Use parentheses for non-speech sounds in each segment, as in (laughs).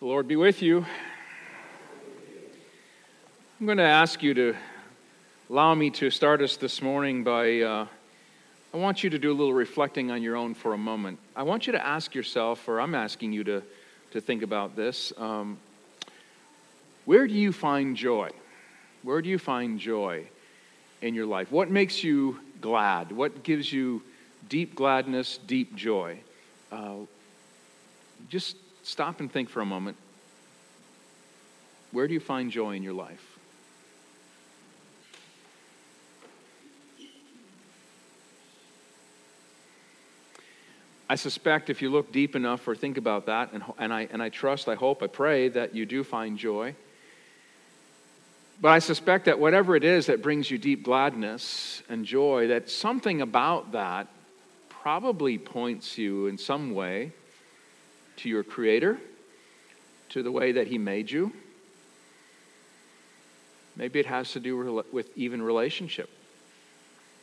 The Lord be with you. I'm going to ask you to allow me to start us this morning by. Uh, I want you to do a little reflecting on your own for a moment. I want you to ask yourself, or I'm asking you to, to think about this. Um, where do you find joy? Where do you find joy in your life? What makes you glad? What gives you deep gladness, deep joy? Uh, just stop and think for a moment. Where do you find joy in your life? I suspect if you look deep enough or think about that, and, and, I, and I trust, I hope, I pray that you do find joy. But I suspect that whatever it is that brings you deep gladness and joy, that something about that probably points you in some way to your Creator, to the way that He made you. Maybe it has to do with even relationship,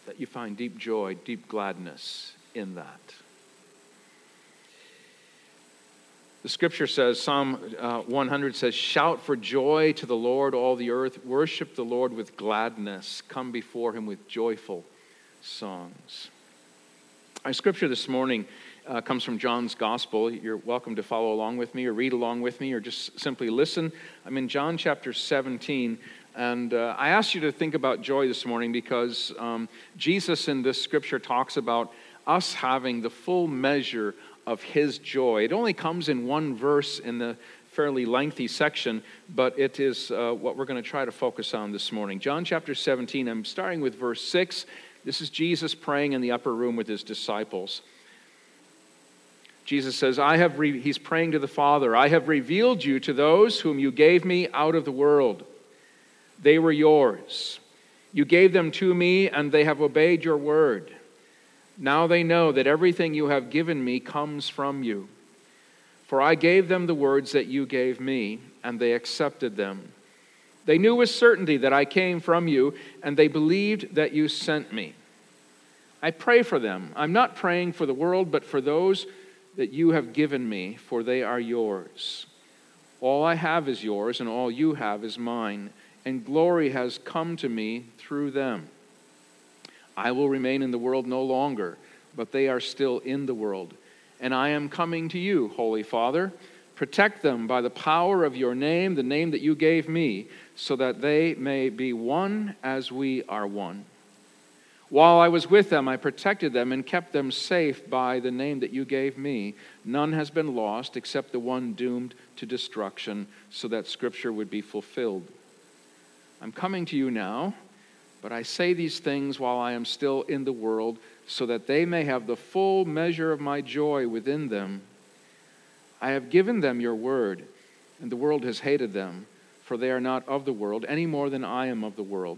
that you find deep joy, deep gladness in that. The scripture says, Psalm uh, 100 says, Shout for joy to the Lord, all the earth. Worship the Lord with gladness. Come before him with joyful songs. Our scripture this morning uh, comes from John's Gospel. You're welcome to follow along with me or read along with me or just simply listen. I'm in John chapter 17. And uh, I asked you to think about joy this morning because um, Jesus in this scripture talks about us having the full measure of his joy. It only comes in one verse in the fairly lengthy section, but it is uh, what we're going to try to focus on this morning. John chapter 17, I'm starting with verse 6. This is Jesus praying in the upper room with his disciples. Jesus says, I have re- he's praying to the Father, I have revealed you to those whom you gave me out of the world. They were yours. You gave them to me, and they have obeyed your word. Now they know that everything you have given me comes from you. For I gave them the words that you gave me, and they accepted them. They knew with certainty that I came from you, and they believed that you sent me. I pray for them. I'm not praying for the world, but for those that you have given me, for they are yours. All I have is yours, and all you have is mine, and glory has come to me through them. I will remain in the world no longer, but they are still in the world. And I am coming to you, Holy Father. Protect them by the power of your name, the name that you gave me, so that they may be one as we are one. While I was with them, I protected them and kept them safe by the name that you gave me. None has been lost except the one doomed to destruction, so that Scripture would be fulfilled. I'm coming to you now, but I say these things while I am still in the world, so that they may have the full measure of my joy within them. I have given them your word, and the world has hated them, for they are not of the world any more than I am of the world.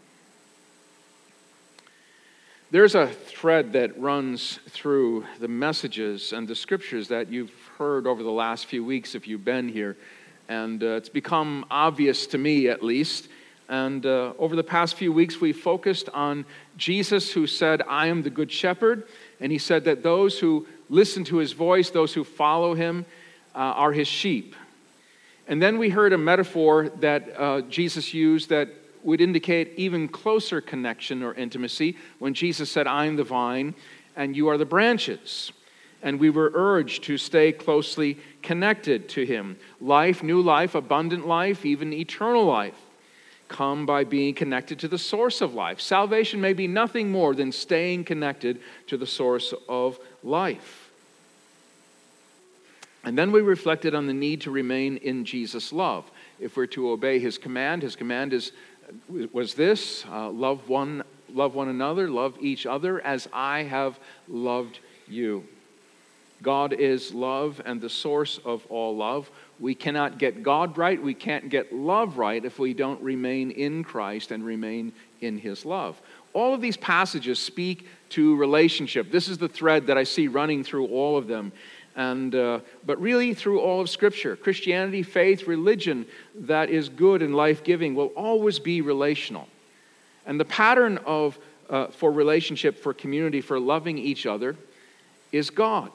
There's a thread that runs through the messages and the scriptures that you've heard over the last few weeks if you've been here. And uh, it's become obvious to me, at least. And uh, over the past few weeks, we focused on Jesus, who said, I am the good shepherd. And he said that those who listen to his voice, those who follow him, uh, are his sheep. And then we heard a metaphor that uh, Jesus used that would indicate even closer connection or intimacy when Jesus said, I am the vine and you are the branches. And we were urged to stay closely connected to him. Life, new life, abundant life, even eternal life come by being connected to the source of life. Salvation may be nothing more than staying connected to the source of life. And then we reflected on the need to remain in Jesus' love. If we're to obey his command, his command is was this uh, love one love one another love each other as i have loved you god is love and the source of all love We cannot get God right. We can't get love right if we don't remain in Christ and remain in His love. All of these passages speak to relationship. This is the thread that I see running through all of them. And, uh, but really, through all of Scripture, Christianity, faith, religion that is good and life giving will always be relational. And the pattern of, uh, for relationship, for community, for loving each other is God.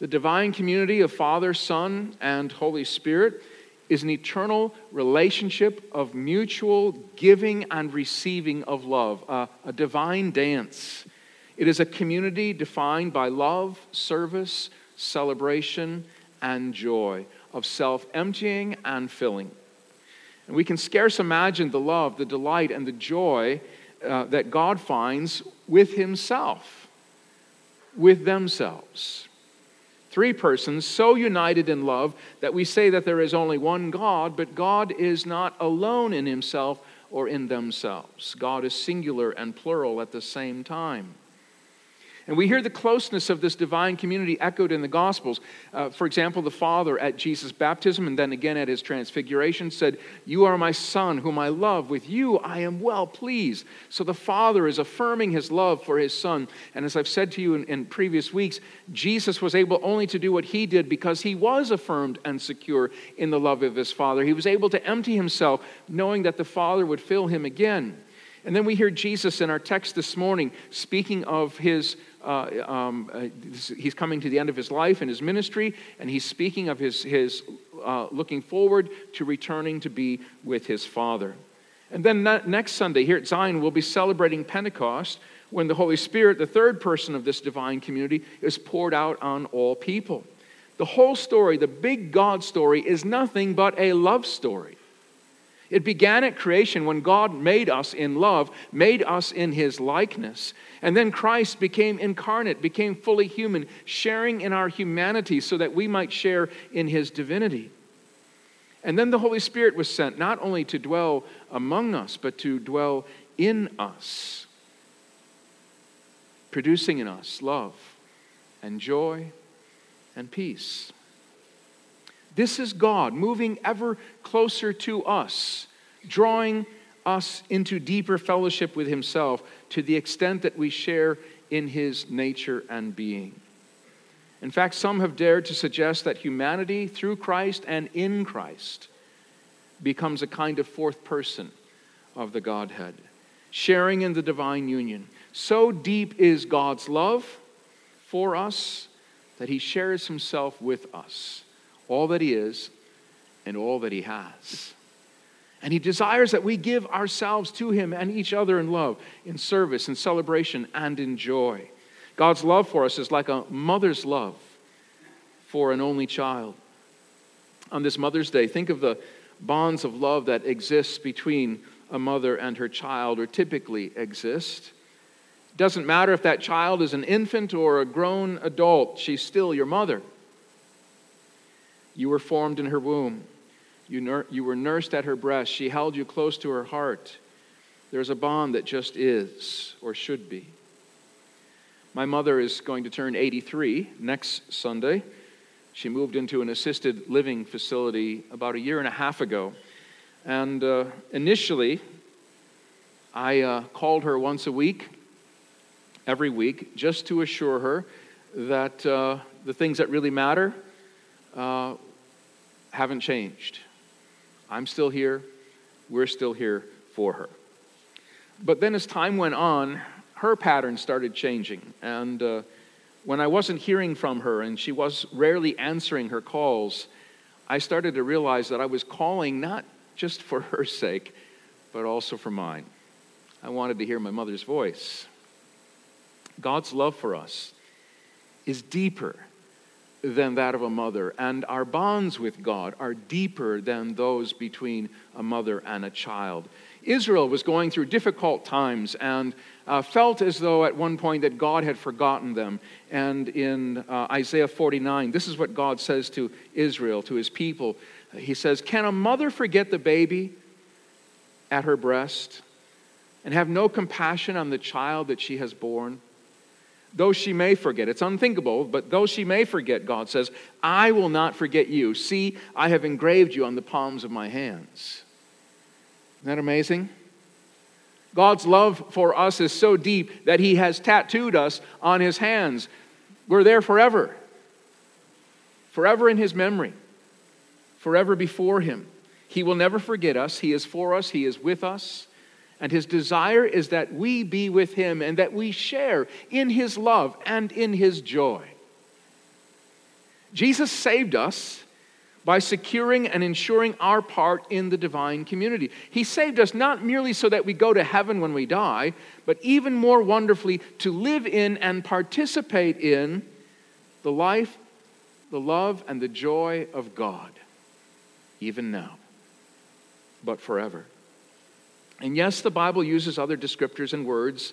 The divine community of Father, Son, and Holy Spirit is an eternal relationship of mutual giving and receiving of love, uh, a divine dance. It is a community defined by love, service, celebration, and joy, of self emptying and filling. And we can scarce imagine the love, the delight, and the joy uh, that God finds with Himself, with themselves. Three persons so united in love that we say that there is only one God, but God is not alone in Himself or in themselves. God is singular and plural at the same time. And we hear the closeness of this divine community echoed in the Gospels. Uh, for example, the Father at Jesus' baptism and then again at his transfiguration said, You are my Son, whom I love. With you I am well pleased. So the Father is affirming his love for his Son. And as I've said to you in, in previous weeks, Jesus was able only to do what he did because he was affirmed and secure in the love of his Father. He was able to empty himself, knowing that the Father would fill him again. And then we hear Jesus in our text this morning speaking of his uh, um, uh, he's coming to the end of his life and his ministry, and he's speaking of his, his uh, looking forward to returning to be with his Father. And then next Sunday here at Zion, we'll be celebrating Pentecost when the Holy Spirit, the third person of this divine community, is poured out on all people. The whole story, the big God story, is nothing but a love story. It began at creation when God made us in love, made us in his likeness. And then Christ became incarnate, became fully human, sharing in our humanity so that we might share in his divinity. And then the Holy Spirit was sent not only to dwell among us, but to dwell in us, producing in us love and joy and peace. This is God moving ever closer to us, drawing us into deeper fellowship with Himself to the extent that we share in His nature and being. In fact, some have dared to suggest that humanity through Christ and in Christ becomes a kind of fourth person of the Godhead, sharing in the divine union. So deep is God's love for us that He shares Himself with us all that He is and all that He has. And He desires that we give ourselves to Him and each other in love, in service, in celebration, and in joy. God's love for us is like a mother's love for an only child. On this Mother's Day, think of the bonds of love that exist between a mother and her child, or typically exist. It doesn't matter if that child is an infant or a grown adult, she's still your mother. You were formed in her womb. You, nur- you were nursed at her breast. She held you close to her heart. There's a bond that just is or should be. My mother is going to turn 83 next Sunday. She moved into an assisted living facility about a year and a half ago. And uh, initially, I uh, called her once a week, every week, just to assure her that uh, the things that really matter uh, haven't changed. I'm still here. We're still here for her. But then as time went on, her pattern started changing. And uh, when I wasn't hearing from her and she was rarely answering her calls, I started to realize that I was calling not just for (laughs) her sake, but also for mine. I wanted to hear my mother's voice. God's love for us is deeper than that of a mother, and our bonds with God are deeper than those between a mother and a child. Israel was going through difficult times and uh, felt as though at one point that God had forgotten them. And in uh, Isaiah 49, this is what God says to Israel, to his people. He says, Can a mother forget the baby at her breast and have no compassion on the child that she has borne? Though she may forget, it's unthinkable, but though she may forget, God says, I will not forget you. See, I have engraved you on the palms of my hands. Isn't that amazing? God's love for us is so deep that He has tattooed us on His hands. We're there forever, forever in His memory, forever before Him. He will never forget us. He is for us, He is with us. And His desire is that we be with Him and that we share in His love and in His joy. Jesus saved us by securing and ensuring our part in the divine community. He saved us not merely so that we go to heaven when we die, but even more wonderfully to live in and participate in the life, the love, and the joy of God, even now, but forever. And yes, the Bible uses other descriptors and words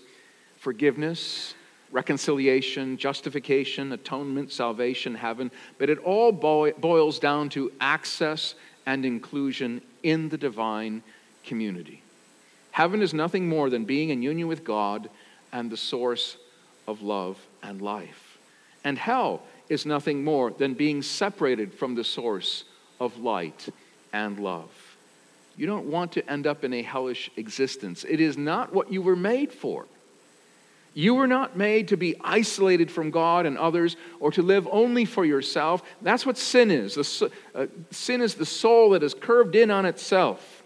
forgiveness, reconciliation, justification, atonement, salvation, heaven, but it all boils down to access and inclusion in the divine community. Heaven is nothing more than being in union with God and the source of love and life. And hell is nothing more than being separated from the source of light and love. You don't want to end up in a hellish existence. It is not what you were made for. You were not made to be isolated from God and others or to live only for yourself. That's what sin is. The, uh, sin is the soul that is curved in on itself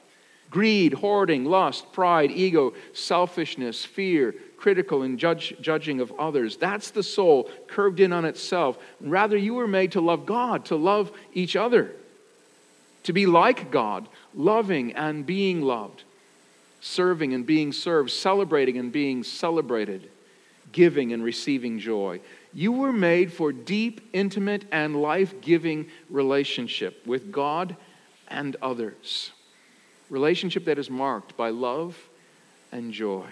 greed, hoarding, lust, pride, ego, selfishness, fear, critical and judge, judging of others. That's the soul curved in on itself. Rather, you were made to love God, to love each other, to be like God, loving and being loved, serving and being served, celebrating and being celebrated giving and receiving joy. You were made for deep, intimate, and life giving relationship with God and others. Relationship that is marked by love and joy.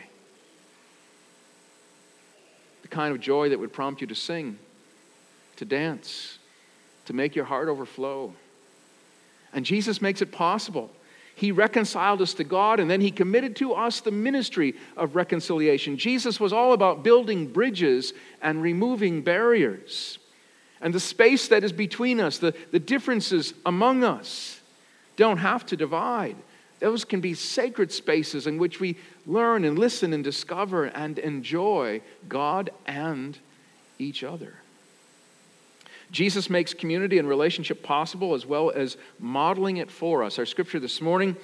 The kind of joy that would prompt you to sing, to dance, to make your heart overflow. And Jesus makes it possible he reconciled us to God, and then He committed to us the ministry of reconciliation. Jesus was all about building bridges and removing barriers. And the space that is between us, the, the differences among us, don't have to divide. Those can be sacred spaces in which we learn and listen and discover and enjoy God and each other. Jesus makes community and relationship possible as well as modeling it for us. Our scripture this morning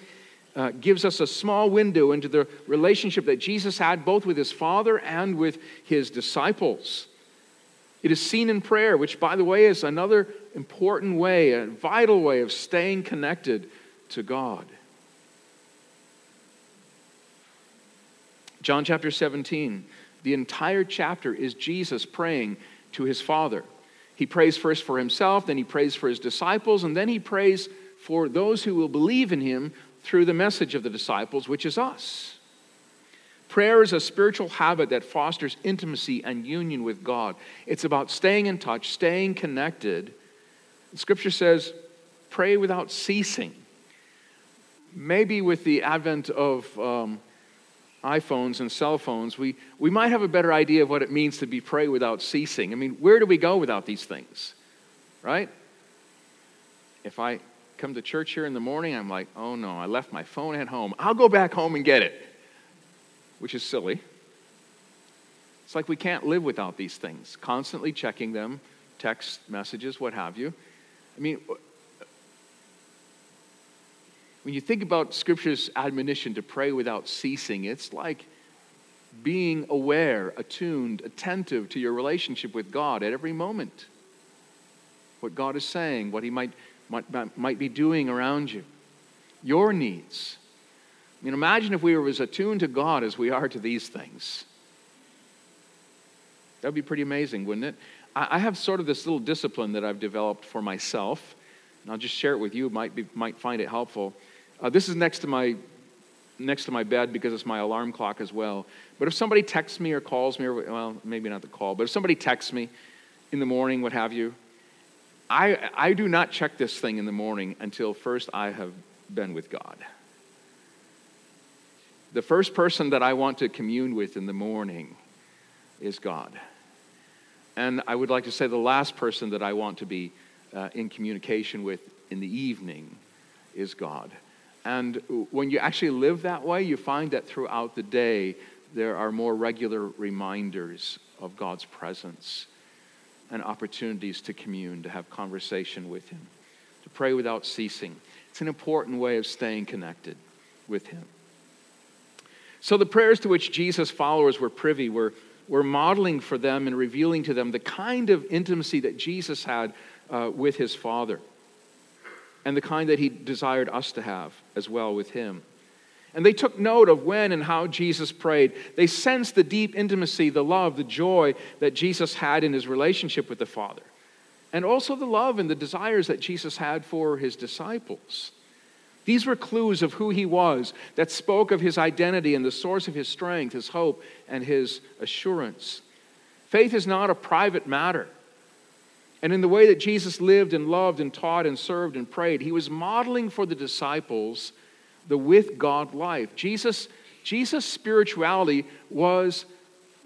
uh, gives us a small window into the relationship that Jesus had both with his Father and with his disciples. It is seen in prayer, which, by the way, is another important way, a vital way of staying connected to God. John chapter 17, the entire chapter is Jesus praying to his Father. He prays first for himself, then he prays for his disciples, and then he prays for those who will believe in him through the message of the disciples, which is us. Prayer is a spiritual habit that fosters intimacy and union with God. It's about staying in touch, staying connected. Scripture says, pray without ceasing. Maybe with the advent of um, iPhones and cell phones, we, we might have a better idea of what it means to be pray without ceasing. I mean, where do we go without these things? Right? If I come to church here in the morning, I'm like, oh no, I left my phone at home. I'll go back home and get it, which is silly. It's like we can't live without these things, constantly checking them, text messages, what have you. I mean, when you think about Scripture's admonition to pray without ceasing, it's like being aware, attuned, attentive to your relationship with God at every moment. What God is saying, what He might, might, might be doing around you, your needs. I mean, imagine if we were as attuned to God as we are to these things. That would be pretty amazing, wouldn't it? I have sort of this little discipline that I've developed for myself, and I'll just share it with you. Might be, might find it helpful. Uh, this is next to my next to my bed because it's my alarm clock as well. But if somebody texts me or calls me, or well, maybe not the call, but if somebody texts me in the morning, what have you, I I do not check this thing in the morning until first I have been with God. The first person that I want to commune with in the morning is God. And I would like to say the last person that I want to be uh, in communication with in the evening is God. And when you actually live that way, you find that throughout the day, there are more regular reminders of God's presence and opportunities to commune, to have conversation with Him, to pray without ceasing. It's an important way of staying connected with Him. So, the prayers to which Jesus' followers were privy were we're modeling for them and revealing to them the kind of intimacy that Jesus had uh, with his Father and the kind that he desired us to have as well with him. And they took note of when and how Jesus prayed. They sensed the deep intimacy, the love, the joy that Jesus had in his relationship with the Father, and also the love and the desires that Jesus had for his disciples. These were clues of who he was that spoke of his identity and the source of his strength, his hope, and his assurance. Faith is not a private matter. And in the way that Jesus lived and loved and taught and served and prayed, he was modeling for the disciples the with God life. Jesus, Jesus' spirituality was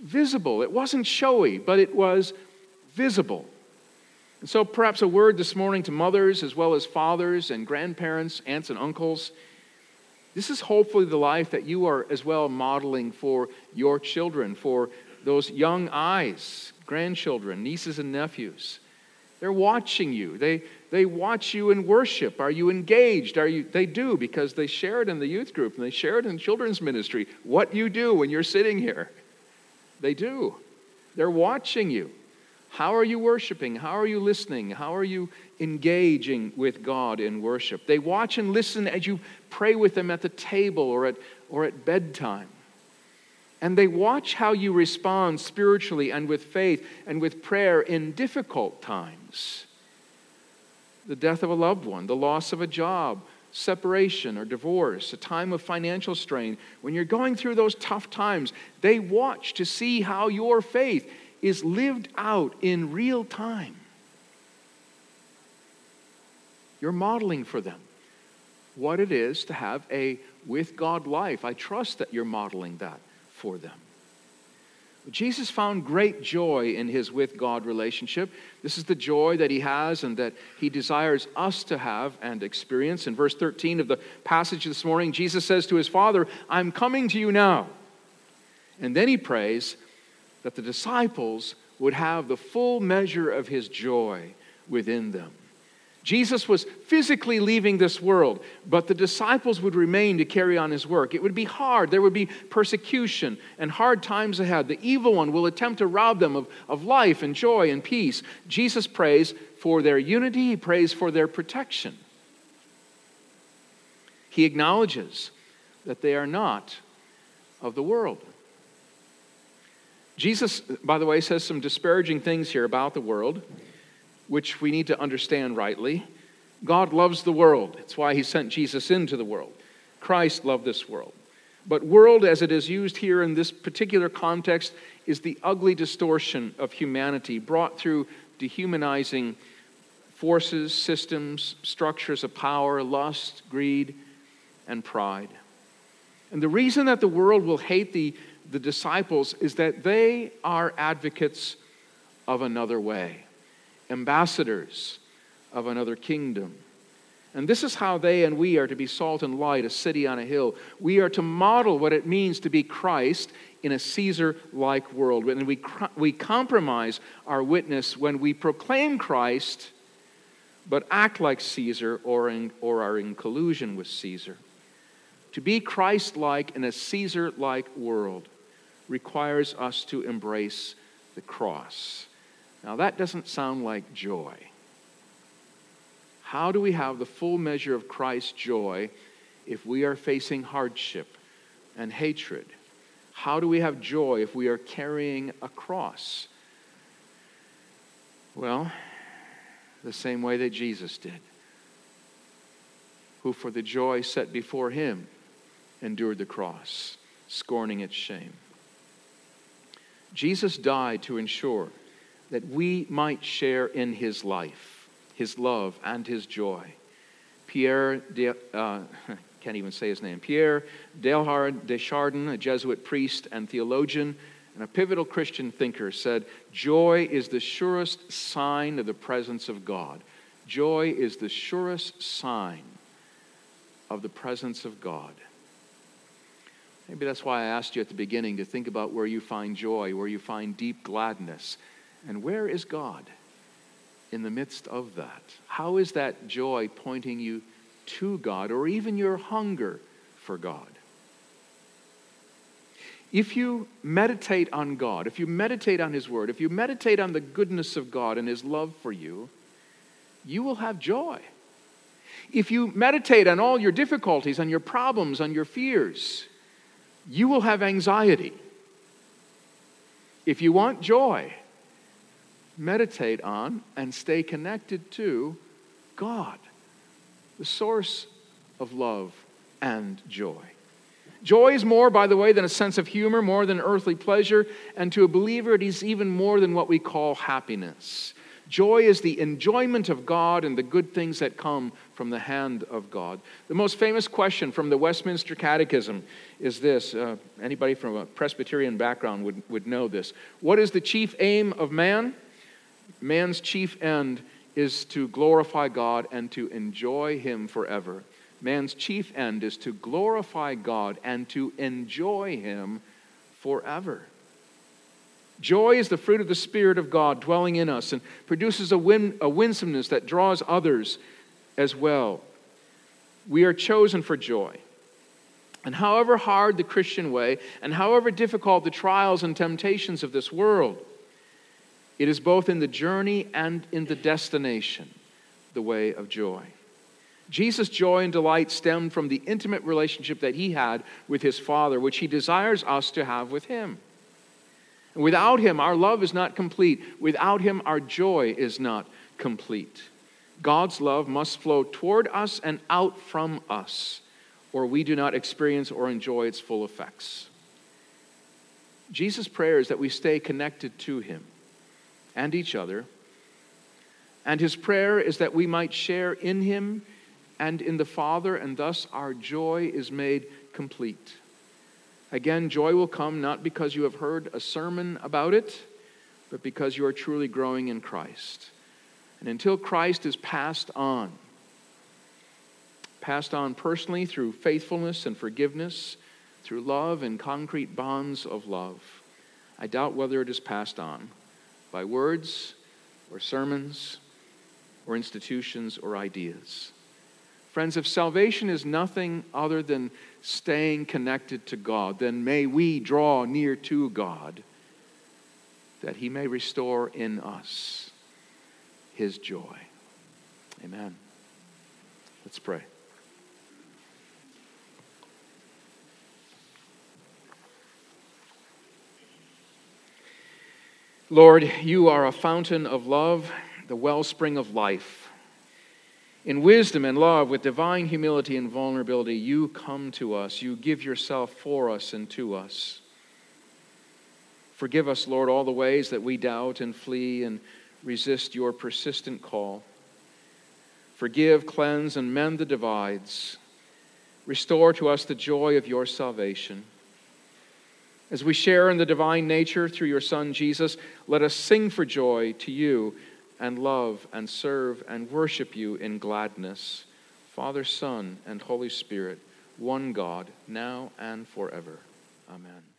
visible. It wasn't showy, but it was visible. And so, perhaps a word this morning to mothers as well as fathers and grandparents, aunts and uncles. This is hopefully the life that you are as well modeling for your children, for those young eyes, grandchildren, nieces and nephews. They're watching you. They, they watch you in worship. Are you engaged? Are you, they do because they share it in the youth group and they share it in children's ministry. What you do when you're sitting here, they do. They're watching you. How are you worshiping? How are you listening? How are you engaging with God in worship? They watch and listen as you pray with them at the table or at, or at bedtime. And they watch how you respond spiritually and with faith and with prayer in difficult times the death of a loved one, the loss of a job, separation or divorce, a time of financial strain. When you're going through those tough times, they watch to see how your faith is lived out in real time. You're modeling for them what it is to have a with God life. I trust that you're modeling that for them. Jesus found great joy in his with God relationship. This is the joy that he has and that he desires us to have and experience. In verse 13 of the passage this morning, Jesus says to his Father, I'm coming to you now. And then he prays, that the disciples would have the full measure of his joy within them. Jesus was physically leaving this world, but the disciples would remain to carry on his work. It would be hard. There would be persecution and hard times ahead. The evil one will attempt to rob them of, of life and joy and peace. Jesus prays for their unity, he prays for their protection. He acknowledges that they are not of the world. Jesus, by the way, says some disparaging things here about the world, which we need to understand rightly. God loves the world. It's why he sent Jesus into the world. Christ loved this world. But world, as it is used here in this particular context, is the ugly distortion of humanity brought through dehumanizing forces, systems, structures of power, lust, greed, and pride. And the reason that the world will hate the the disciples is that they are advocates of another way, ambassadors of another kingdom. And this is how they and we are to be salt and light, a city on a hill. We are to model what it means to be Christ in a Caesar like world. And we, we compromise our witness when we proclaim Christ, but act like Caesar or, in, or are in collusion with Caesar. To be Christ like in a Caesar like world requires us to embrace the cross. Now, that doesn't sound like joy. How do we have the full measure of Christ's joy if we are facing hardship and hatred? How do we have joy if we are carrying a cross? Well, the same way that Jesus did, who for the joy set before him endured the cross, scorning its shame. Jesus died to ensure that we might share in his life, his love, and his joy. Pierre, de, uh, (laughs) can't even say his name, Pierre Teilhard de Chardin, a Jesuit priest and theologian, And a pivotal Christian thinker said, Joy is the surest sign of the presence of God. Joy is the surest sign of the presence of God. Maybe that's why I asked you at the beginning to think about where you find joy, where you find deep gladness, and where is God in the midst of that? How is that joy pointing you to God or even your hunger for God? If you meditate on God, if you meditate on His Word, if you meditate on the goodness of God and His love for you, you will have joy. If you meditate on all your difficulties, on your problems, on your fears, you will have anxiety. If you want joy, meditate on and stay connected to God, the source of love and joy. Joy is more, by the way, than a sense of humor, more than earthly pleasure, and to a believer, it is even more than what we call happiness. Joy is the enjoyment of God and the good things that come from the hand of God. The most famous question from the Westminster Catechism is this uh, anybody from a Presbyterian background would, would know this. What is the chief aim of man? Man's chief end is to glorify God and to enjoy Him forever man's chief end is to glorify God and to enjoy Him forever. Joy is the fruit of the Spirit of God dwelling in us and produces a, win, a winsomeness that draws others as well. We are chosen for joy. And however hard the Christian way, and however difficult the trials and temptations of this world, it is both in the journey and in the destination the way of joy. Jesus' joy and delight stemmed from the intimate relationship that he had with his Father, which he desires us to have with him. And without him, our love is not complete. Without him, our joy is not complete. God's love must flow toward us and out from us, or we do not experience or enjoy its full effects. Jesus' prayer is that we stay connected to him and each other. And his prayer is that we might share in him and in the Father, and thus our joy is made complete. Again, joy will come not because you have heard a sermon about it, but because you are truly growing in Christ. And until Christ is passed on, passed on personally through faithfulness and forgiveness, through love and concrete bonds of love, I doubt whether it is passed on by words or sermons or institutions or ideas. Friends, if salvation is nothing other than staying connected to God, then may we draw near to God that He may restore in us His joy. Amen. Let's pray. Lord, you are a fountain of love, the wellspring of life. In wisdom and love, with divine humility and vulnerability, you come to us. You give yourself for us and to us. Forgive us, Lord, all the ways that we doubt and flee and resist your persistent call. Forgive, cleanse, and mend the divides. Restore to us the joy of your salvation. As we share in the divine nature through your Son, Jesus, let us sing for joy to you and love and serve and worship you in gladness. Father, Son, and Holy Spirit, one God, now and forever. Amen.